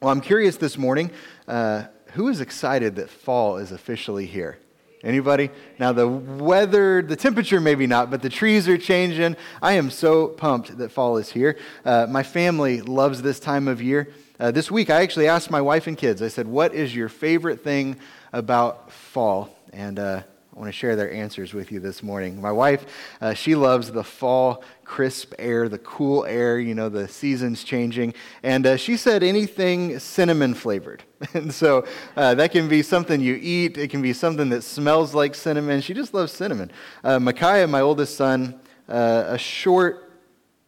Well, I'm curious this morning uh, who is excited that fall is officially here? Anybody? Now, the weather, the temperature, maybe not, but the trees are changing. I am so pumped that fall is here. Uh, my family loves this time of year. Uh, this week, I actually asked my wife and kids, I said, What is your favorite thing about fall? And uh, I want to share their answers with you this morning. My wife, uh, she loves the fall crisp air, the cool air, you know, the seasons changing. And uh, she said anything cinnamon flavored. and so uh, that can be something you eat, it can be something that smells like cinnamon. She just loves cinnamon. Uh, Micaiah, my oldest son, uh, a short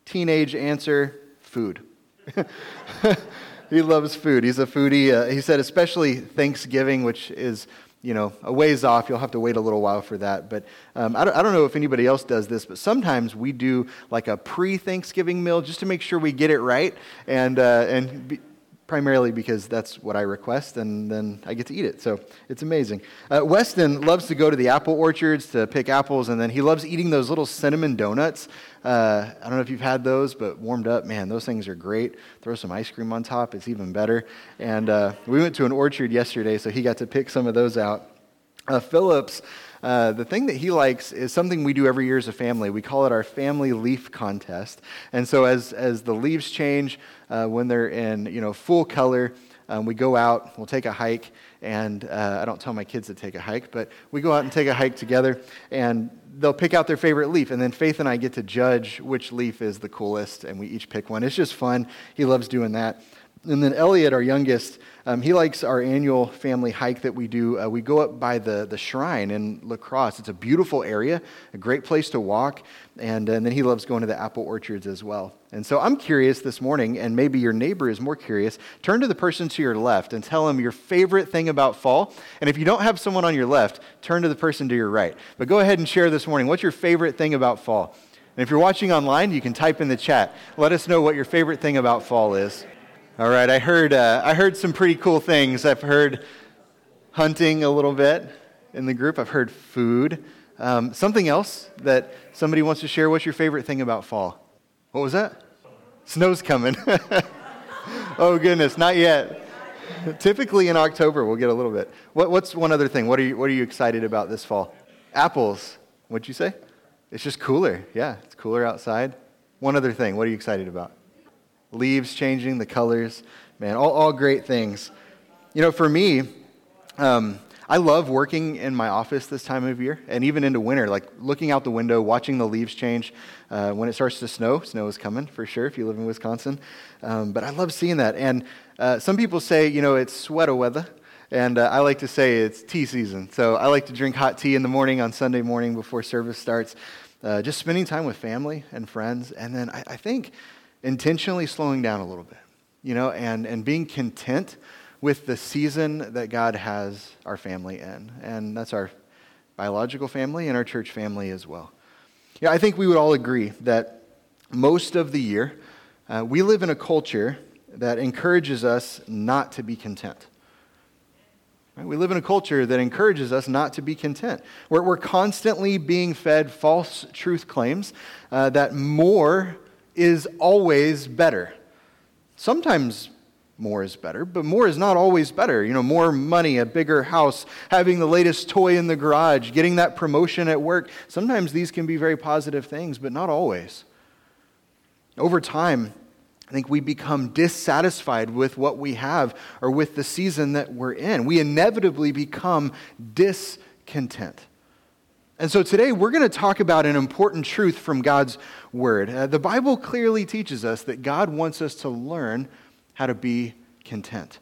teenage answer food. he loves food. He's a foodie. Uh, he said, especially Thanksgiving, which is you know, a ways off. You'll have to wait a little while for that. But um, I, don't, I don't know if anybody else does this, but sometimes we do like a pre Thanksgiving meal just to make sure we get it right and, uh, and be, primarily because that's what I request, and then I get to eat it. So it's amazing. Uh, Weston loves to go to the apple orchards to pick apples, and then he loves eating those little cinnamon donuts. Uh, I don't know if you've had those, but warmed up, man, those things are great. Throw some ice cream on top, it's even better. And uh, we went to an orchard yesterday, so he got to pick some of those out. Uh, Phillips uh, the thing that he likes is something we do every year as a family. We call it our family leaf contest. And so as, as the leaves change, uh, when they're in you know, full color, um, we go out, we'll take a hike, and uh, I don't tell my kids to take a hike, but we go out and take a hike together, and they'll pick out their favorite leaf, and then Faith and I get to judge which leaf is the coolest, and we each pick one. It's just fun. He loves doing that. And then Elliot, our youngest, um, he likes our annual family hike that we do. Uh, we go up by the, the shrine in La Crosse. It's a beautiful area, a great place to walk. And, and then he loves going to the apple orchards as well. And so I'm curious this morning, and maybe your neighbor is more curious. Turn to the person to your left and tell them your favorite thing about fall. And if you don't have someone on your left, turn to the person to your right. But go ahead and share this morning. What's your favorite thing about fall? And if you're watching online, you can type in the chat. Let us know what your favorite thing about fall is. All right, I heard, uh, I heard some pretty cool things. I've heard hunting a little bit in the group, I've heard food. Um, something else that somebody wants to share. What's your favorite thing about fall? What was that? Snow's coming. oh, goodness, not yet. Typically in October, we'll get a little bit. What, what's one other thing? What are, you, what are you excited about this fall? Apples. What'd you say? It's just cooler. Yeah, it's cooler outside. One other thing. What are you excited about? Leaves changing, the colors, man, all, all great things. You know, for me, um, I love working in my office this time of year and even into winter, like looking out the window, watching the leaves change. Uh, when it starts to snow, snow is coming for sure if you live in Wisconsin. Um, but I love seeing that. And uh, some people say, you know, it's sweater weather. And uh, I like to say it's tea season. So I like to drink hot tea in the morning on Sunday morning before service starts. Uh, just spending time with family and friends. And then I, I think intentionally slowing down a little bit, you know, and, and being content with the season that God has our family in. And that's our biological family and our church family as well. Yeah, I think we would all agree that most of the year, uh, we live in a culture that encourages us not to be content. Right? We live in a culture that encourages us not to be content. We're, we're constantly being fed false truth claims uh, that more is always better. Sometimes more is better, but more is not always better. You know, more money, a bigger house, having the latest toy in the garage, getting that promotion at work. Sometimes these can be very positive things, but not always. Over time, I think we become dissatisfied with what we have or with the season that we're in. We inevitably become discontent. And so today we're going to talk about an important truth from God's Word. Uh, the Bible clearly teaches us that God wants us to learn how to be content.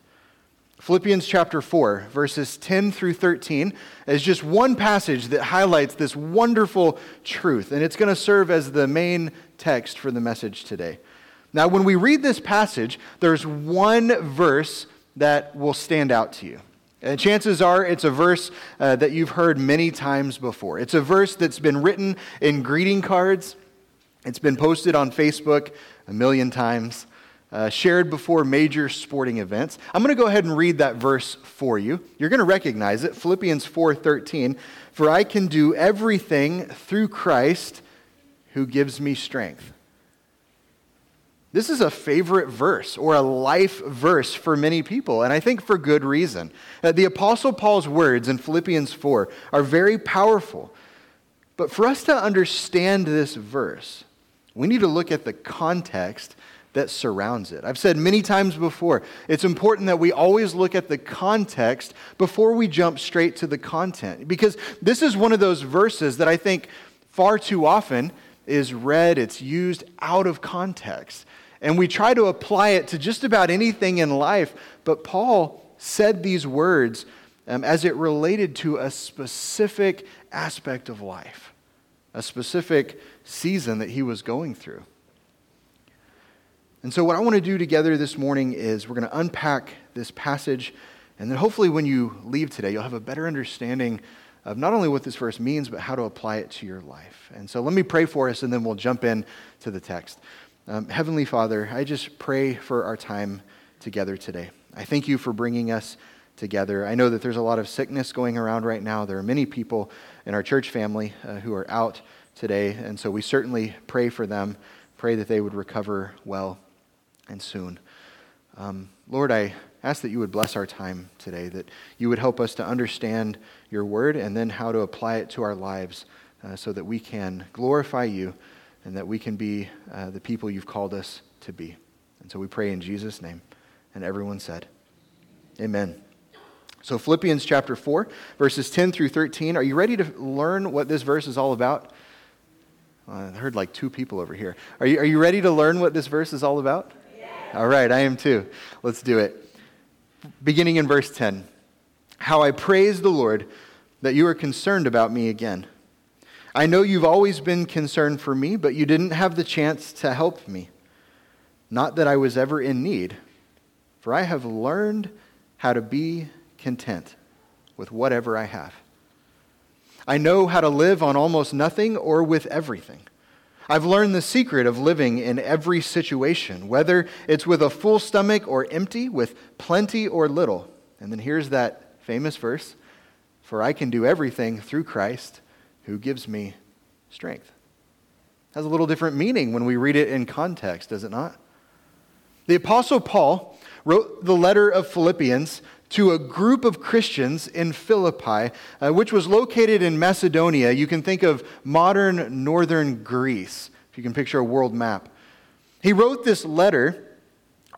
Philippians chapter 4, verses 10 through 13, is just one passage that highlights this wonderful truth, and it's going to serve as the main text for the message today. Now, when we read this passage, there's one verse that will stand out to you. And chances are it's a verse uh, that you've heard many times before. It's a verse that's been written in greeting cards, it's been posted on Facebook a million times, uh, shared before major sporting events. I'm going to go ahead and read that verse for you. You're going to recognize it Philippians 4:13. For I can do everything through Christ who gives me strength. This is a favorite verse or a life verse for many people, and I think for good reason. Uh, the Apostle Paul's words in Philippians 4 are very powerful. But for us to understand this verse, we need to look at the context that surrounds it. I've said many times before, it's important that we always look at the context before we jump straight to the content. Because this is one of those verses that I think far too often is read, it's used out of context. And we try to apply it to just about anything in life. But Paul said these words um, as it related to a specific aspect of life, a specific season that he was going through. And so, what I want to do together this morning is we're going to unpack this passage, and then hopefully, when you leave today, you'll have a better understanding of not only what this verse means, but how to apply it to your life. And so, let me pray for us, and then we'll jump in to the text. Um, Heavenly Father, I just pray for our time together today. I thank you for bringing us together. I know that there's a lot of sickness going around right now. There are many people in our church family uh, who are out today, and so we certainly pray for them. Pray that they would recover well and soon. Um, Lord, I ask that you would bless our time today, that you would help us to understand your word and then how to apply it to our lives uh, so that we can glorify you and that we can be uh, the people you've called us to be. And so we pray in Jesus' name. And everyone said, Amen. So, Philippians chapter 4, verses 10 through 13. Are you ready to learn what this verse is all about? I heard like two people over here. Are you, are you ready to learn what this verse is all about? Yeah. All right, I am too. Let's do it. Beginning in verse 10 How I praise the Lord that you are concerned about me again. I know you've always been concerned for me, but you didn't have the chance to help me. Not that I was ever in need, for I have learned how to be content with whatever I have. I know how to live on almost nothing or with everything. I've learned the secret of living in every situation, whether it's with a full stomach or empty, with plenty or little. And then here's that famous verse For I can do everything through Christ who gives me strength. Has a little different meaning when we read it in context, does it not? The Apostle Paul wrote the letter of Philippians to a group of Christians in Philippi, uh, which was located in Macedonia. You can think of modern northern Greece, if you can picture a world map. He wrote this letter,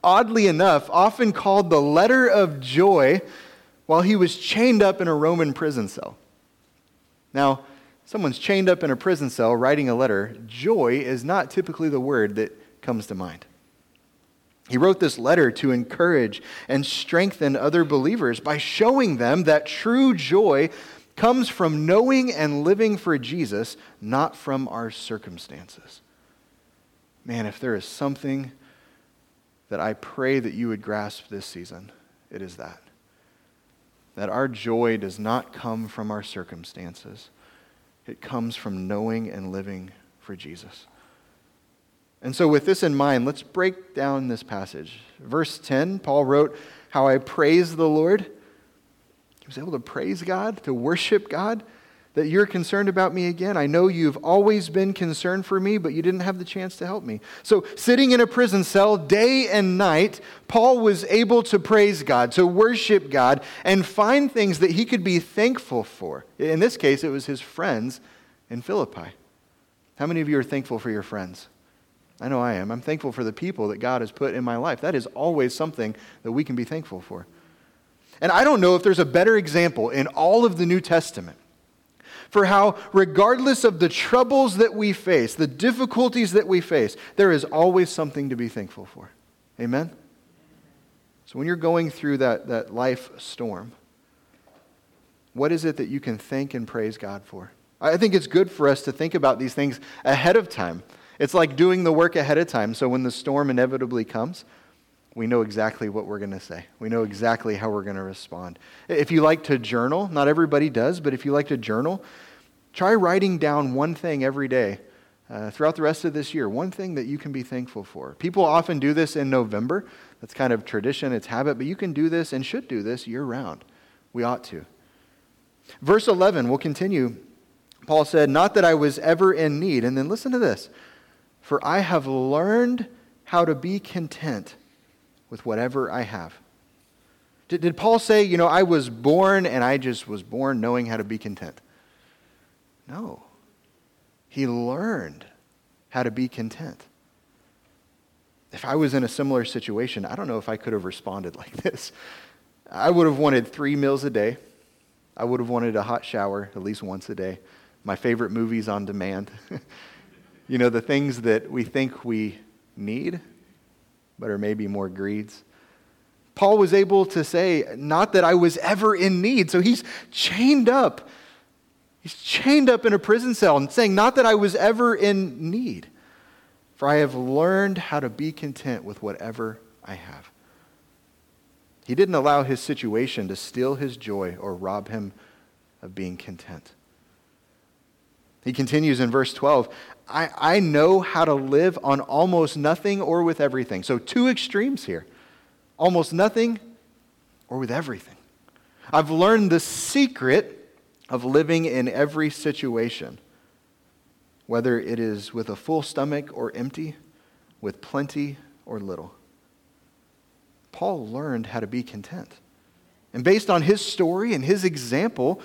oddly enough, often called the letter of joy, while he was chained up in a Roman prison cell. Now, someone's chained up in a prison cell writing a letter, joy is not typically the word that comes to mind. He wrote this letter to encourage and strengthen other believers by showing them that true joy comes from knowing and living for Jesus, not from our circumstances. Man, if there is something that I pray that you would grasp this season, it is that. That our joy does not come from our circumstances it comes from knowing and living for Jesus. And so, with this in mind, let's break down this passage. Verse 10, Paul wrote, How I praise the Lord. He was able to praise God, to worship God that you're concerned about me again. I know you've always been concerned for me, but you didn't have the chance to help me. So, sitting in a prison cell day and night, Paul was able to praise God, to worship God, and find things that he could be thankful for. In this case, it was his friends in Philippi. How many of you are thankful for your friends? I know I am. I'm thankful for the people that God has put in my life. That is always something that we can be thankful for. And I don't know if there's a better example in all of the New Testament for how, regardless of the troubles that we face, the difficulties that we face, there is always something to be thankful for. Amen? So when you're going through that, that life storm, what is it that you can thank and praise God for? I think it's good for us to think about these things ahead of time. It's like doing the work ahead of time. So when the storm inevitably comes, we know exactly what we're going to say. We know exactly how we're going to respond. If you like to journal, not everybody does, but if you like to journal, try writing down one thing every day uh, throughout the rest of this year, one thing that you can be thankful for. People often do this in November. That's kind of tradition, it's habit, but you can do this and should do this year round. We ought to. Verse 11, we'll continue. Paul said, Not that I was ever in need. And then listen to this For I have learned how to be content with whatever I have. Did, did Paul say, you know, I was born and I just was born knowing how to be content? No. He learned how to be content. If I was in a similar situation, I don't know if I could have responded like this. I would have wanted three meals a day. I would have wanted a hot shower at least once a day. My favorite movies on demand. you know, the things that we think we need, but are maybe more greeds. Paul was able to say, Not that I was ever in need. So he's chained up. He's chained up in a prison cell and saying, Not that I was ever in need, for I have learned how to be content with whatever I have. He didn't allow his situation to steal his joy or rob him of being content. He continues in verse 12 I, I know how to live on almost nothing or with everything. So, two extremes here almost nothing or with everything. I've learned the secret of living in every situation, whether it is with a full stomach or empty, with plenty or little. Paul learned how to be content. And based on his story and his example,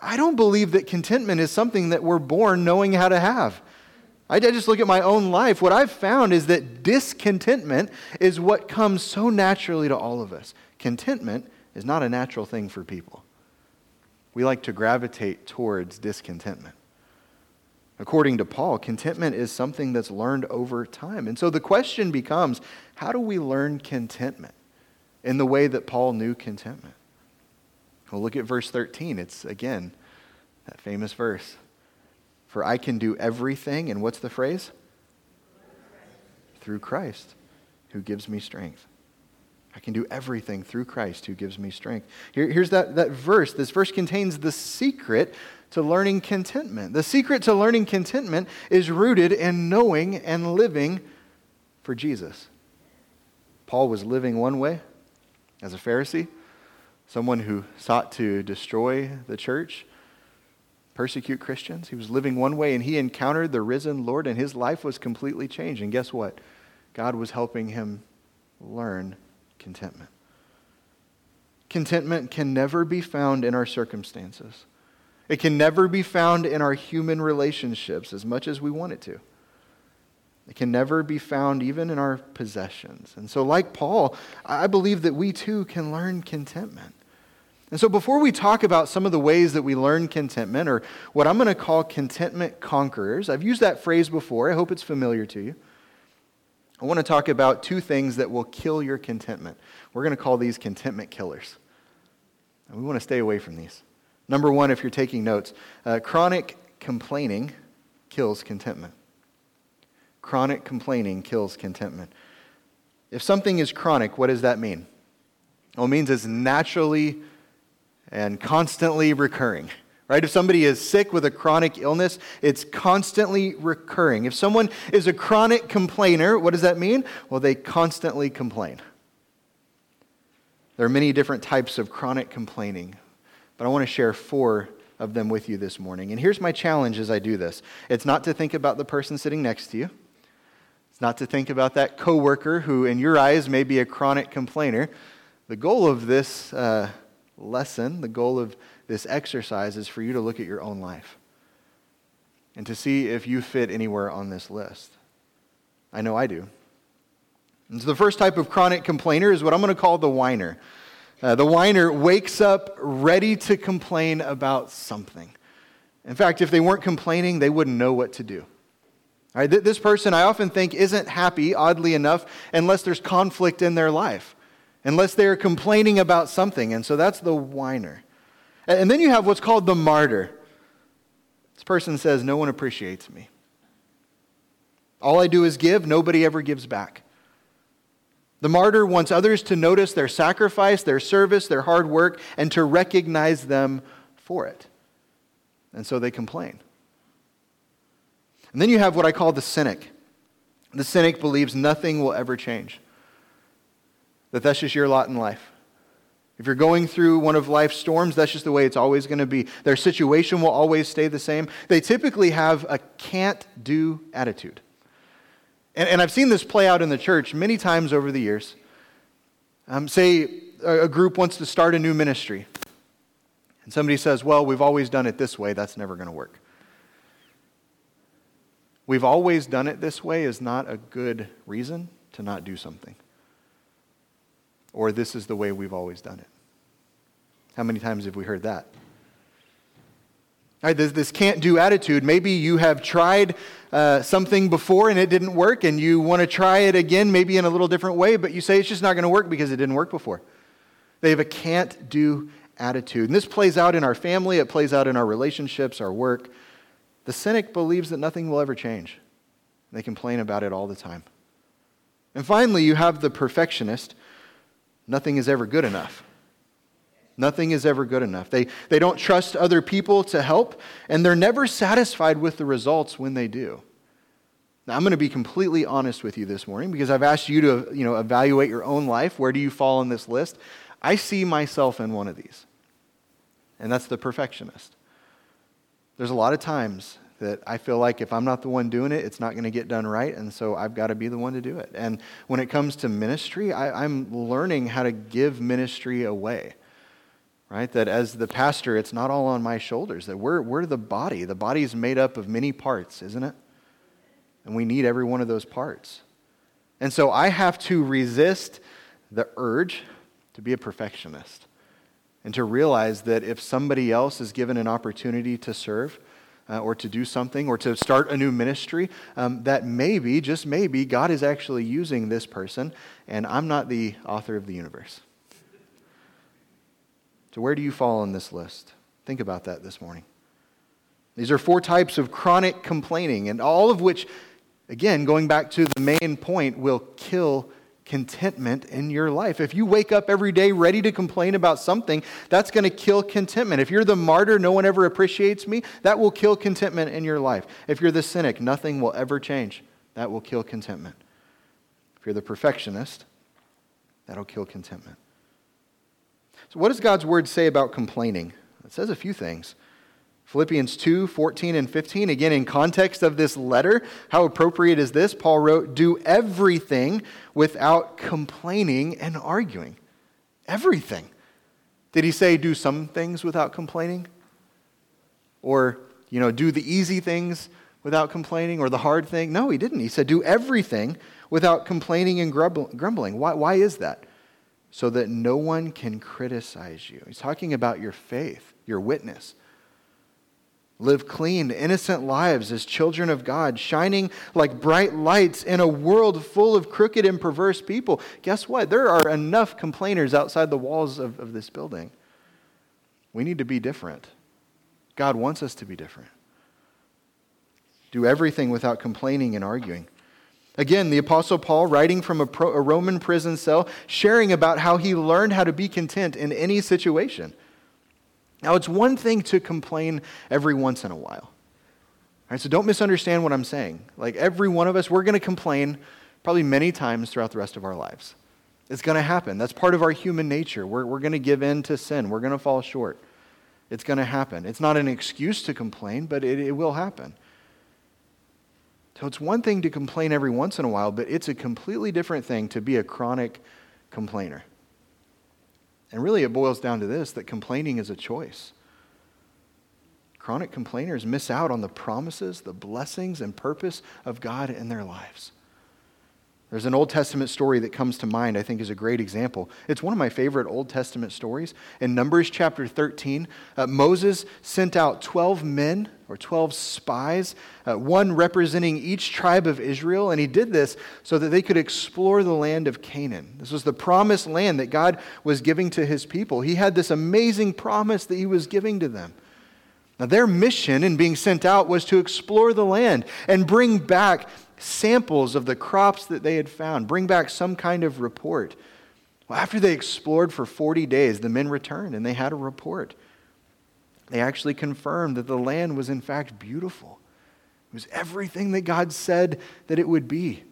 I don't believe that contentment is something that we're born knowing how to have. I just look at my own life. What I've found is that discontentment is what comes so naturally to all of us. Contentment is not a natural thing for people. We like to gravitate towards discontentment. According to Paul, contentment is something that's learned over time. And so the question becomes how do we learn contentment in the way that Paul knew contentment? Well, look at verse 13. It's, again, that famous verse. For I can do everything, and what's the phrase? Through Christ, who gives me strength. I can do everything through Christ who gives me strength. Here, here's that, that verse. This verse contains the secret to learning contentment. The secret to learning contentment is rooted in knowing and living for Jesus. Paul was living one way as a Pharisee, someone who sought to destroy the church persecute Christians. He was living one way and he encountered the risen Lord and his life was completely changed. And guess what? God was helping him learn contentment. Contentment can never be found in our circumstances. It can never be found in our human relationships as much as we want it to. It can never be found even in our possessions. And so, like Paul, I believe that we too can learn contentment. And so, before we talk about some of the ways that we learn contentment, or what I'm going to call contentment conquerors, I've used that phrase before. I hope it's familiar to you. I want to talk about two things that will kill your contentment. We're going to call these contentment killers. And we want to stay away from these. Number one, if you're taking notes, uh, chronic complaining kills contentment. Chronic complaining kills contentment. If something is chronic, what does that mean? Well, it means it's naturally and constantly recurring. Right? If somebody is sick with a chronic illness, it's constantly recurring. If someone is a chronic complainer, what does that mean? Well, they constantly complain. There are many different types of chronic complaining, but I want to share four of them with you this morning. And here's my challenge as I do this it's not to think about the person sitting next to you, it's not to think about that coworker who, in your eyes, may be a chronic complainer. The goal of this. Uh, lesson, the goal of this exercise is for you to look at your own life and to see if you fit anywhere on this list. I know I do. And so the first type of chronic complainer is what I'm going to call the whiner. Uh, the whiner wakes up ready to complain about something. In fact, if they weren't complaining, they wouldn't know what to do. All right, th- this person, I often think, isn't happy, oddly enough, unless there's conflict in their life unless they're complaining about something. And so that's the whiner. And then you have what's called the martyr. This person says, No one appreciates me. All I do is give, nobody ever gives back. The martyr wants others to notice their sacrifice, their service, their hard work, and to recognize them for it. And so they complain. And then you have what I call the cynic. The cynic believes nothing will ever change that that's just your lot in life. If you're going through one of life's storms, that's just the way it's always going to be. Their situation will always stay the same. They typically have a can't do attitude. And, and I've seen this play out in the church many times over the years. Um, say a, a group wants to start a new ministry, and somebody says, Well, we've always done it this way, that's never going to work. We've always done it this way is not a good reason to not do something. Or this is the way we've always done it. How many times have we heard that? Right, this, this can't do attitude. Maybe you have tried uh, something before and it didn't work, and you want to try it again, maybe in a little different way, but you say it's just not going to work because it didn't work before. They have a can't do attitude. And this plays out in our family, it plays out in our relationships, our work. The cynic believes that nothing will ever change. They complain about it all the time. And finally, you have the perfectionist. Nothing is ever good enough. Nothing is ever good enough. They, they don't trust other people to help, and they're never satisfied with the results when they do. Now, I'm going to be completely honest with you this morning because I've asked you to you know, evaluate your own life. Where do you fall on this list? I see myself in one of these, and that's the perfectionist. There's a lot of times that I feel like if I'm not the one doing it, it's not going to get done right, and so I've got to be the one to do it. And when it comes to ministry, I, I'm learning how to give ministry away right? That as the pastor, it's not all on my shoulders, that we're, we're the body. The body is made up of many parts, isn't it? And we need every one of those parts. And so I have to resist the urge to be a perfectionist and to realize that if somebody else is given an opportunity to serve, uh, or to do something or to start a new ministry, um, that maybe, just maybe, God is actually using this person, and I'm not the author of the universe. So, where do you fall on this list? Think about that this morning. These are four types of chronic complaining, and all of which, again, going back to the main point, will kill contentment in your life. If you wake up every day ready to complain about something, that's going to kill contentment. If you're the martyr, no one ever appreciates me, that will kill contentment in your life. If you're the cynic, nothing will ever change. That will kill contentment. If you're the perfectionist, that'll kill contentment. So, what does God's word say about complaining? It says a few things. Philippians 2 14 and 15, again, in context of this letter, how appropriate is this? Paul wrote, Do everything without complaining and arguing. Everything. Did he say, Do some things without complaining? Or, you know, do the easy things without complaining or the hard thing? No, he didn't. He said, Do everything without complaining and grumbling. Why, why is that? so that no one can criticize you. He's talking about your faith, your witness. Live clean, innocent lives as children of God, shining like bright lights in a world full of crooked and perverse people. Guess what? There are enough complainers outside the walls of, of this building. We need to be different. God wants us to be different. Do everything without complaining and arguing. Again, the Apostle Paul, writing from a, pro, a, Roman prison cell, sharing about how he learned how to be content in any situation. Now, it's one thing to complain every once in a while. Right, so don't misunderstand what I'm saying. Like every one of us, we're going to complain probably many times throughout the rest of our lives. It's going to happen. That's part of our human nature. We're, we're going to give in to sin, we're going to fall short. It's going to happen. It's not an excuse to complain, but it, it will happen. So it's one thing to complain every once in a while, but it's a completely different thing to be a chronic complainer. And really, it boils down to this that complaining is a choice. Chronic complainers miss out on the promises, the blessings, and purpose of God in their lives. There's an Old Testament story that comes to mind, I think is a great example. It's one of my favorite Old Testament stories. In Numbers chapter 13, uh, Moses sent out 12 men or 12 spies, uh, one representing each tribe of Israel, and he did this so that they could explore the land of Canaan. This was the promised land that God was giving to his people. He had this amazing promise that he was giving to them. Now, their mission in being sent out was to explore the land and bring back samples of the crops that they had found, bring back some kind of report. Well, after they explored for 40 days, the men returned and they had a report. They actually confirmed that the land was, in fact, beautiful. It was everything that God said that it would be.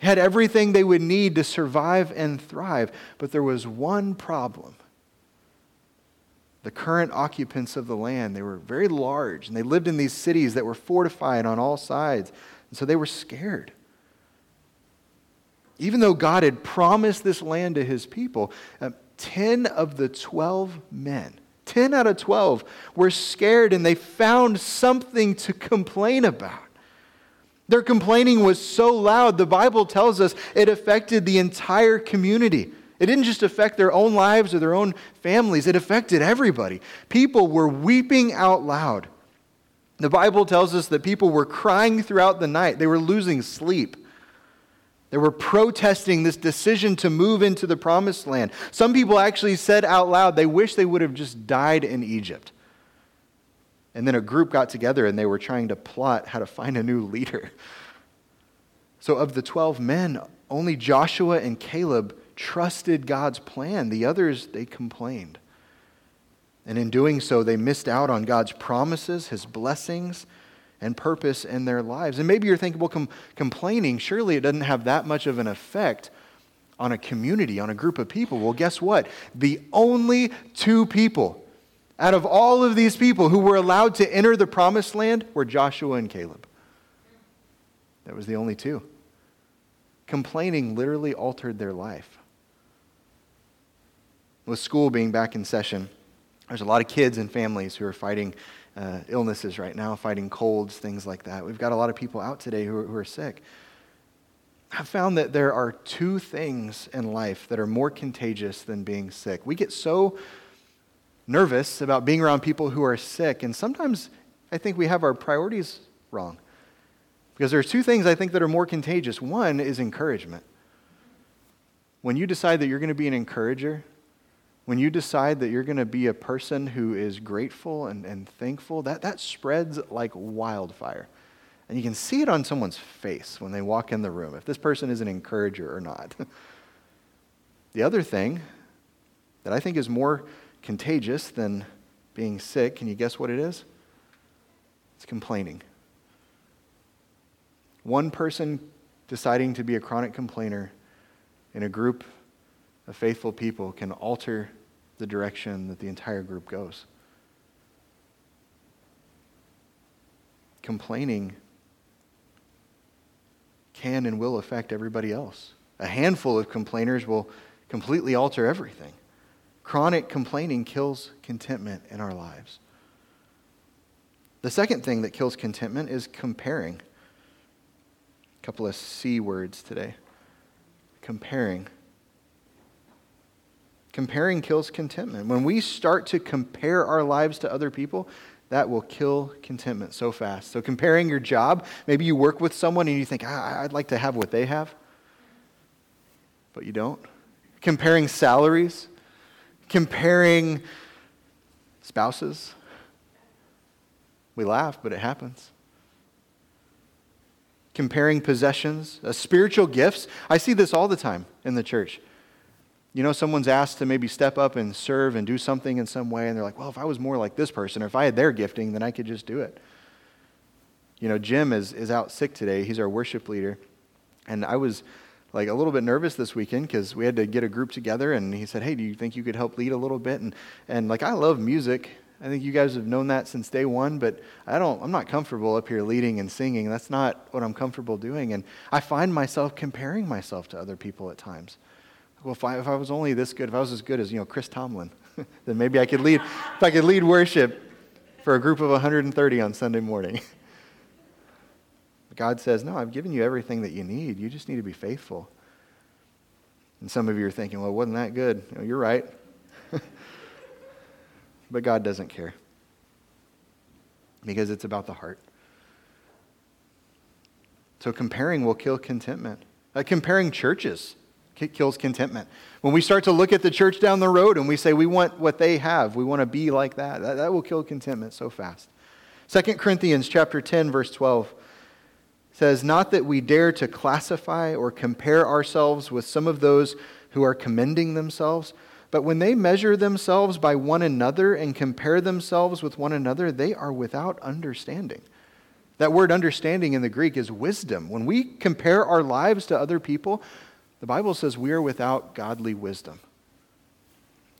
It had everything they would need to survive and thrive. But there was one problem. The current occupants of the land, they were very large, and they lived in these cities that were fortified on all sides. And so they were scared. Even though God had promised this land to his people, uh, 10 of the 12 men, 10 out of 12, were scared and they found something to complain about. Their complaining was so loud, the Bible tells us it affected the entire community. It didn't just affect their own lives or their own families, it affected everybody. People were weeping out loud. The Bible tells us that people were crying throughout the night, they were losing sleep. They were protesting this decision to move into the promised land. Some people actually said out loud they wish they would have just died in Egypt. And then a group got together and they were trying to plot how to find a new leader. So, of the 12 men, only Joshua and Caleb trusted God's plan. The others, they complained. And in doing so, they missed out on God's promises, his blessings, and purpose in their lives. And maybe you're thinking, well, com- complaining, surely it doesn't have that much of an effect on a community, on a group of people. Well, guess what? The only two people out of all of these people who were allowed to enter the promised land were Joshua and Caleb. That was the only two. Complaining literally altered their life. With school being back in session, there's a lot of kids and families who are fighting uh, illnesses right now, fighting colds, things like that. We've got a lot of people out today who are, who are sick. I've found that there are two things in life that are more contagious than being sick. We get so nervous about being around people who are sick. And sometimes I think we have our priorities wrong. Because there are two things I think that are more contagious. One is encouragement. When you decide that you're going to be an encourager, when you decide that you're going to be a person who is grateful and, and thankful, that, that spreads like wildfire. And you can see it on someone's face when they walk in the room, if this person is an encourager or not. the other thing that I think is more contagious than being sick. Can you guess what it is? It's complaining. One person deciding to be a chronic complainer in a group of faithful people can alter the direction that the entire group goes. Complaining can and will affect everybody else. A handful of complainers will completely alter everything. Chronic complaining kills contentment in our lives. The second thing that kills contentment is comparing. A couple of C words today. Comparing. Comparing kills contentment. When we start to compare our lives to other people, that will kill contentment so fast. So, comparing your job, maybe you work with someone and you think, ah, I'd like to have what they have, but you don't. Comparing salaries, comparing spouses. We laugh, but it happens. Comparing possessions, uh, spiritual gifts. I see this all the time in the church. You know, someone's asked to maybe step up and serve and do something in some way, and they're like, well, if I was more like this person, or if I had their gifting, then I could just do it. You know, Jim is, is out sick today. He's our worship leader. And I was like a little bit nervous this weekend because we had to get a group together and he said hey do you think you could help lead a little bit and, and like i love music i think you guys have known that since day one but i don't i'm not comfortable up here leading and singing that's not what i'm comfortable doing and i find myself comparing myself to other people at times well if i, if I was only this good if i was as good as you know chris tomlin then maybe i could lead if i could lead worship for a group of 130 on sunday morning God says, No, I've given you everything that you need. You just need to be faithful. And some of you are thinking, Well, wasn't that good? You're right. but God doesn't care because it's about the heart. So comparing will kill contentment. Uh, comparing churches kills contentment. When we start to look at the church down the road and we say we want what they have, we want to be like that, that, that will kill contentment so fast. 2 Corinthians chapter 10 verse 12 says, Not that we dare to classify or compare ourselves with some of those who are commending themselves, but when they measure themselves by one another and compare themselves with one another, they are without understanding. That word understanding in the Greek is wisdom. When we compare our lives to other people, the Bible says we are without godly wisdom.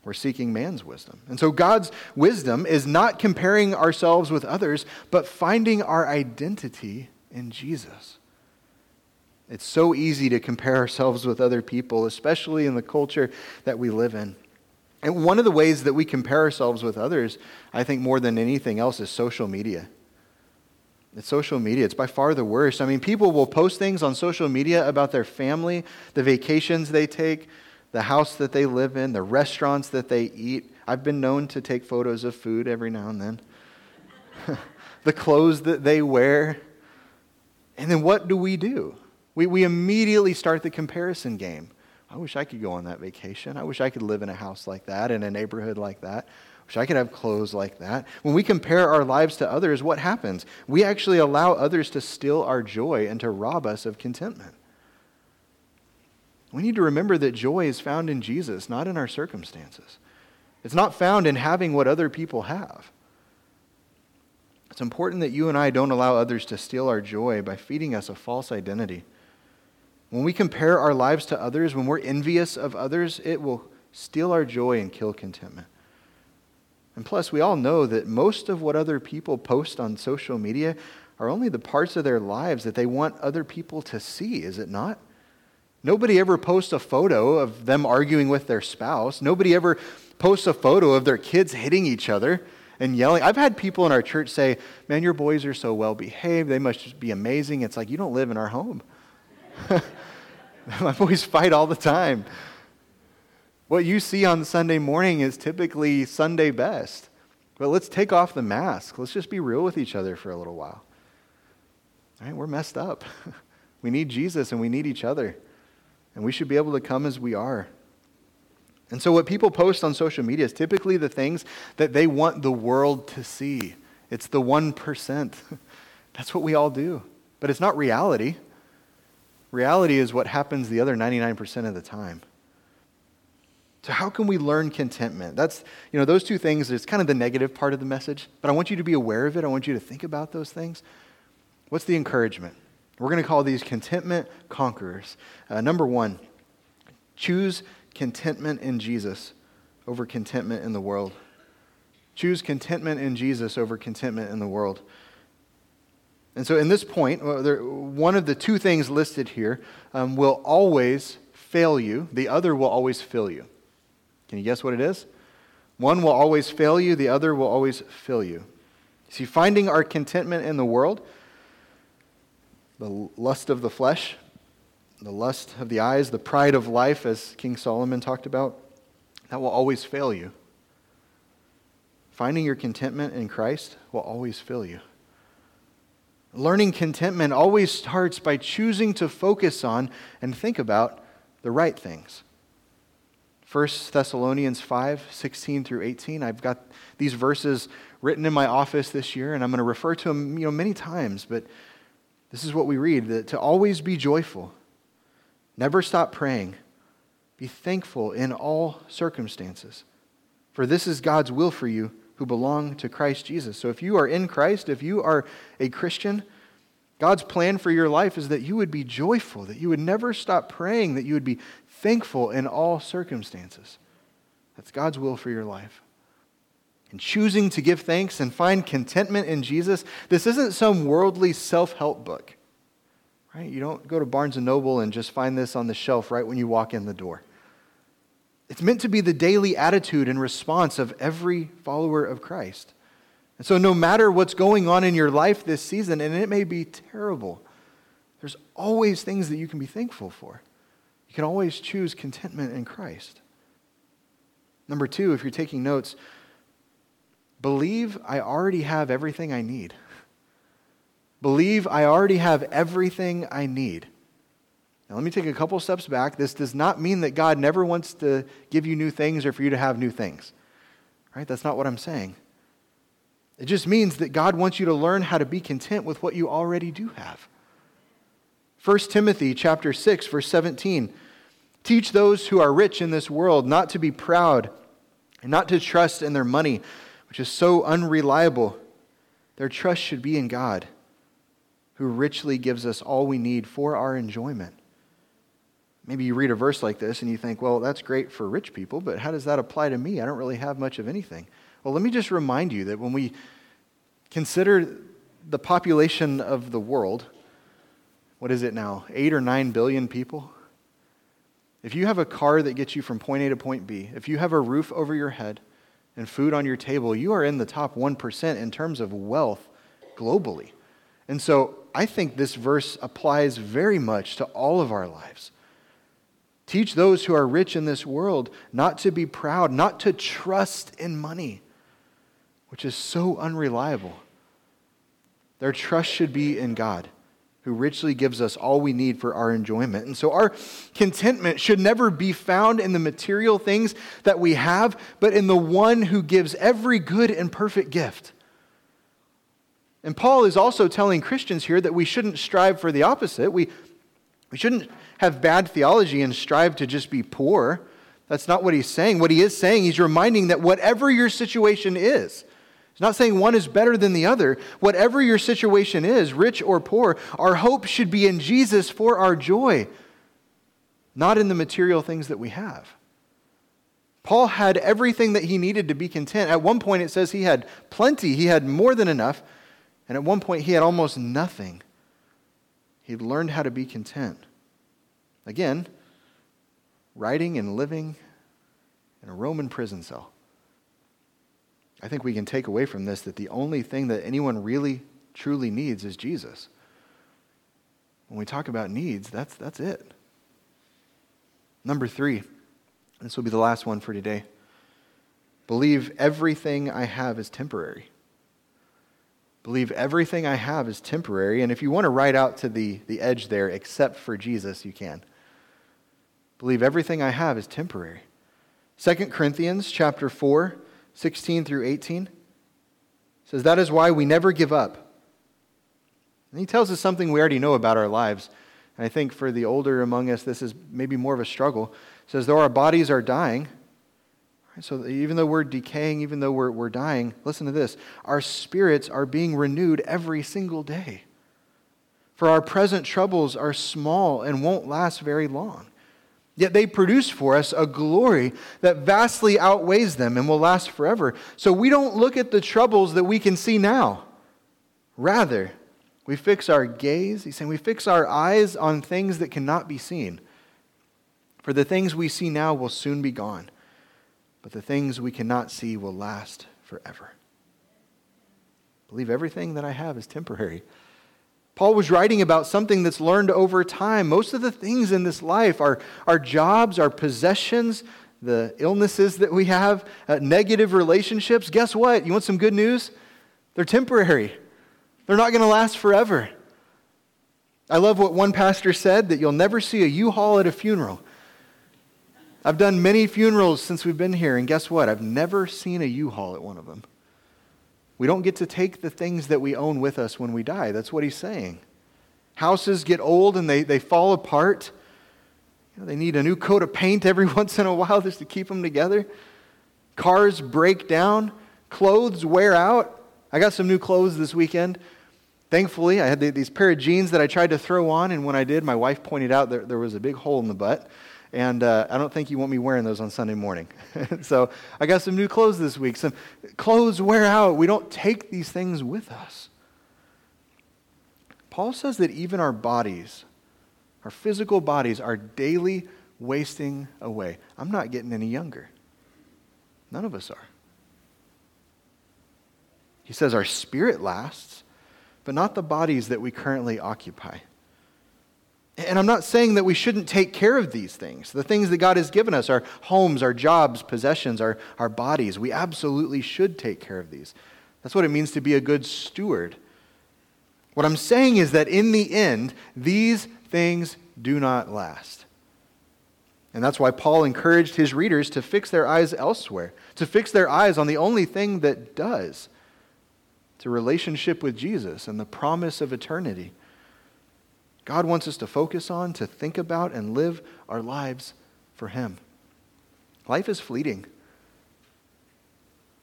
We're seeking man's wisdom. And so God's wisdom is not comparing ourselves with others, but finding our identity in Jesus. It's so easy to compare ourselves with other people, especially in the culture that we live in. And one of the ways that we compare ourselves with others, I think more than anything else, is social media. It's social media. It's by far the worst. I mean, people will post things on social media about their family, the vacations they take, the house that they live in, the restaurants that they eat. I've been known to take photos of food every now and then, the clothes that they wear. And then what do we do? We, we immediately start the comparison game. I wish I could go on that vacation. I wish I could live in a house like that, in a neighborhood like that. Wish I could have clothes like that. When we compare our lives to others, what happens? We actually allow others to steal our joy and to rob us of contentment. We need to remember that joy is found in Jesus, not in our circumstances. It's not found in having what other people have. It's important that you and I don't allow others to steal our joy by feeding us a false identity. When we compare our lives to others, when we're envious of others, it will steal our joy and kill contentment. And plus, we all know that most of what other people post on social media are only the parts of their lives that they want other people to see, is it not? Nobody ever posts a photo of them arguing with their spouse. Nobody ever posts a photo of their kids hitting each other and yelling. I've had people in our church say, Man, your boys are so well behaved. They must be amazing. It's like, you don't live in our home. My boys fight all the time. What you see on Sunday morning is typically Sunday best. But let's take off the mask. Let's just be real with each other for a little while. All right, we're messed up. we need Jesus and we need each other. And we should be able to come as we are. And so, what people post on social media is typically the things that they want the world to see. It's the 1%. That's what we all do. But it's not reality. Reality is what happens the other 99% of the time. So how can we learn contentment? That's, you know, those two things is kind of the negative part of the message, but I want you to be aware of it. I want you to think about those things. What's the encouragement? We're going to call these contentment conquerors. Uh, number one, choose contentment in Jesus over contentment in the world. Choose contentment in Jesus over contentment in the world. And so, in this point, one of the two things listed here um, will always fail you, the other will always fill you. Can you guess what it is? One will always fail you, the other will always fill you. See, finding our contentment in the world, the lust of the flesh, the lust of the eyes, the pride of life, as King Solomon talked about, that will always fail you. Finding your contentment in Christ will always fill you. Learning contentment always starts by choosing to focus on and think about the right things. 1 Thessalonians 5 16 through 18. I've got these verses written in my office this year, and I'm going to refer to them you know, many times, but this is what we read that to always be joyful, never stop praying, be thankful in all circumstances, for this is God's will for you who belong to Christ Jesus. So if you are in Christ, if you are a Christian, God's plan for your life is that you would be joyful, that you would never stop praying, that you would be thankful in all circumstances. That's God's will for your life. And choosing to give thanks and find contentment in Jesus, this isn't some worldly self help book. Right? You don't go to Barnes and Noble and just find this on the shelf right when you walk in the door. It's meant to be the daily attitude and response of every follower of Christ. And so, no matter what's going on in your life this season, and it may be terrible, there's always things that you can be thankful for. Can always choose contentment in Christ. Number two, if you're taking notes, believe I already have everything I need. Believe I already have everything I need. Now, let me take a couple steps back. This does not mean that God never wants to give you new things or for you to have new things. Right? That's not what I'm saying. It just means that God wants you to learn how to be content with what you already do have. 1 Timothy chapter 6 verse 17 Teach those who are rich in this world not to be proud and not to trust in their money, which is so unreliable. Their trust should be in God, who richly gives us all we need for our enjoyment. Maybe you read a verse like this and you think, well, that's great for rich people, but how does that apply to me? I don't really have much of anything. Well, let me just remind you that when we consider the population of the world, what is it now, eight or nine billion people? If you have a car that gets you from point A to point B, if you have a roof over your head and food on your table, you are in the top 1% in terms of wealth globally. And so I think this verse applies very much to all of our lives. Teach those who are rich in this world not to be proud, not to trust in money, which is so unreliable. Their trust should be in God, who richly gives us all we need for our enjoyment. And so our contentment should never be found in the material things that we have, but in the one who gives every good and perfect gift. And Paul is also telling Christians here that we shouldn't strive for the opposite. We, we shouldn't have bad theology and strive to just be poor. That's not what he's saying. What he is saying, he's reminding that whatever your situation is, he's not saying one is better than the other. Whatever your situation is, rich or poor, our hope should be in Jesus for our joy, not in the material things that we have. Paul had everything that he needed to be content. At one point, it says he had plenty, he had more than enough. And at one point, he had almost nothing. He'd learned how to be content. Again, writing and living in a Roman prison cell. I think we can take away from this that the only thing that anyone really, truly needs is Jesus. When we talk about needs, that's, that's it. Number three, this will be the last one for today. Believe everything I have is temporary. Believe everything I have is temporary. And if you want to write out to the, the edge there, except for Jesus, you can. Believe everything I have is temporary. 2 Corinthians chapter 4, 16 through 18 says, That is why we never give up. And he tells us something we already know about our lives. And I think for the older among us, this is maybe more of a struggle. Says, Though our bodies are dying, so even though we're decaying, even though we're, we're dying, listen to this our spirits are being renewed every single day. For our present troubles are small and won't last very long. Yet they produce for us a glory that vastly outweighs them and will last forever. So we don't look at the troubles that we can see now. Rather, we fix our gaze, he's saying we fix our eyes on things that cannot be seen. For the things we see now will soon be gone but the things we cannot see will last forever. Believe everything that I have is temporary. Paul was writing about something that's learned over time. Most of the things in this life, our, our jobs, our possessions, the illnesses that we have, uh, negative relationships, guess what? You want some good news? They're temporary, they're not going to last forever. I love what one pastor said that you'll never see a U Haul at a funeral. I've done many funerals since we've been here, and guess what? I've never seen a U Haul at one of them. We don't get to take the things that we own with us when we die. That's what he's saying. Houses get old and they, they fall apart. You know, they need a new coat of paint every once in a while just to keep them together. Cars break down. Clothes wear out. I got some new clothes this weekend. Thankfully, I had these pair of jeans that I tried to throw on, and when I did, my wife pointed out that there was a big hole in the butt. And uh, I don't think you want me wearing those on Sunday morning. so I got some new clothes this week. Some clothes wear out. We don't take these things with us. Paul says that even our bodies, our physical bodies, are daily wasting away. I'm not getting any younger. None of us are. He says our spirit lasts, but not the bodies that we currently occupy. And I'm not saying that we shouldn't take care of these things, the things that God has given us our homes, our jobs, possessions, our, our bodies. We absolutely should take care of these. That's what it means to be a good steward. What I'm saying is that in the end, these things do not last. And that's why Paul encouraged his readers to fix their eyes elsewhere, to fix their eyes on the only thing that does. A relationship with Jesus and the promise of eternity. God wants us to focus on, to think about, and live our lives for Him. Life is fleeting,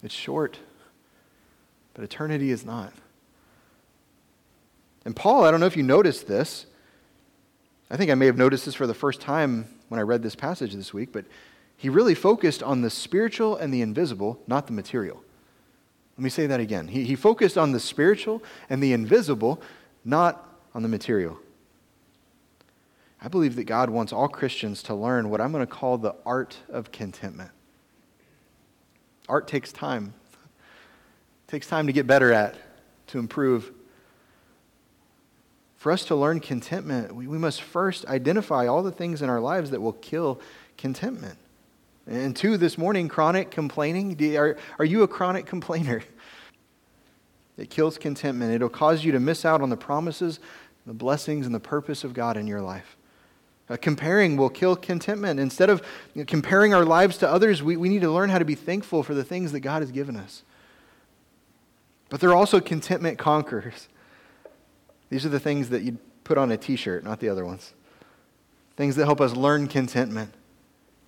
it's short, but eternity is not. And Paul, I don't know if you noticed this. I think I may have noticed this for the first time when I read this passage this week, but he really focused on the spiritual and the invisible, not the material. Let me say that again. He, he focused on the spiritual and the invisible, not on the material. I believe that God wants all Christians to learn what I'm going to call the art of contentment. Art takes time. It takes time to get better at, to improve. For us to learn contentment, we, we must first identify all the things in our lives that will kill contentment. And two, this morning, chronic complaining. Are, are you a chronic complainer? It kills contentment. It'll cause you to miss out on the promises, the blessings, and the purpose of God in your life. Uh, comparing will kill contentment. Instead of you know, comparing our lives to others, we, we need to learn how to be thankful for the things that God has given us. But there are also contentment conquerors. These are the things that you'd put on a t shirt, not the other ones. Things that help us learn contentment.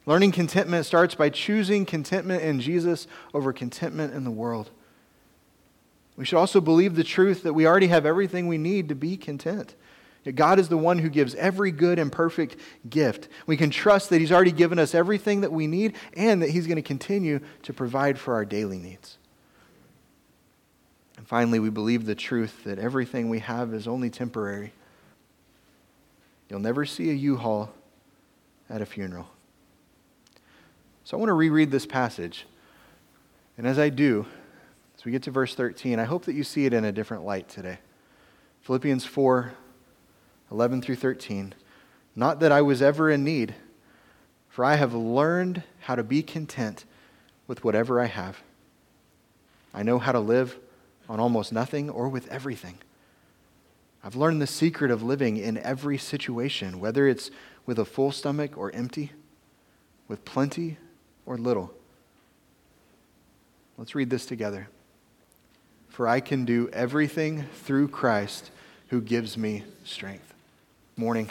Learning contentment starts by choosing contentment in Jesus over contentment in the world. We should also believe the truth that we already have everything we need to be content. God is the one who gives every good and perfect gift. We can trust that He's already given us everything that we need and that He's going to continue to provide for our daily needs. And finally, we believe the truth that everything we have is only temporary. You'll never see a U Haul at a funeral. So I want to reread this passage. And as I do, as we get to verse 13, I hope that you see it in a different light today. Philippians 4 11 through 13. Not that I was ever in need, for I have learned how to be content with whatever I have. I know how to live on almost nothing or with everything. I've learned the secret of living in every situation, whether it's with a full stomach or empty, with plenty or little. Let's read this together. For I can do everything through Christ who gives me strength. Morning.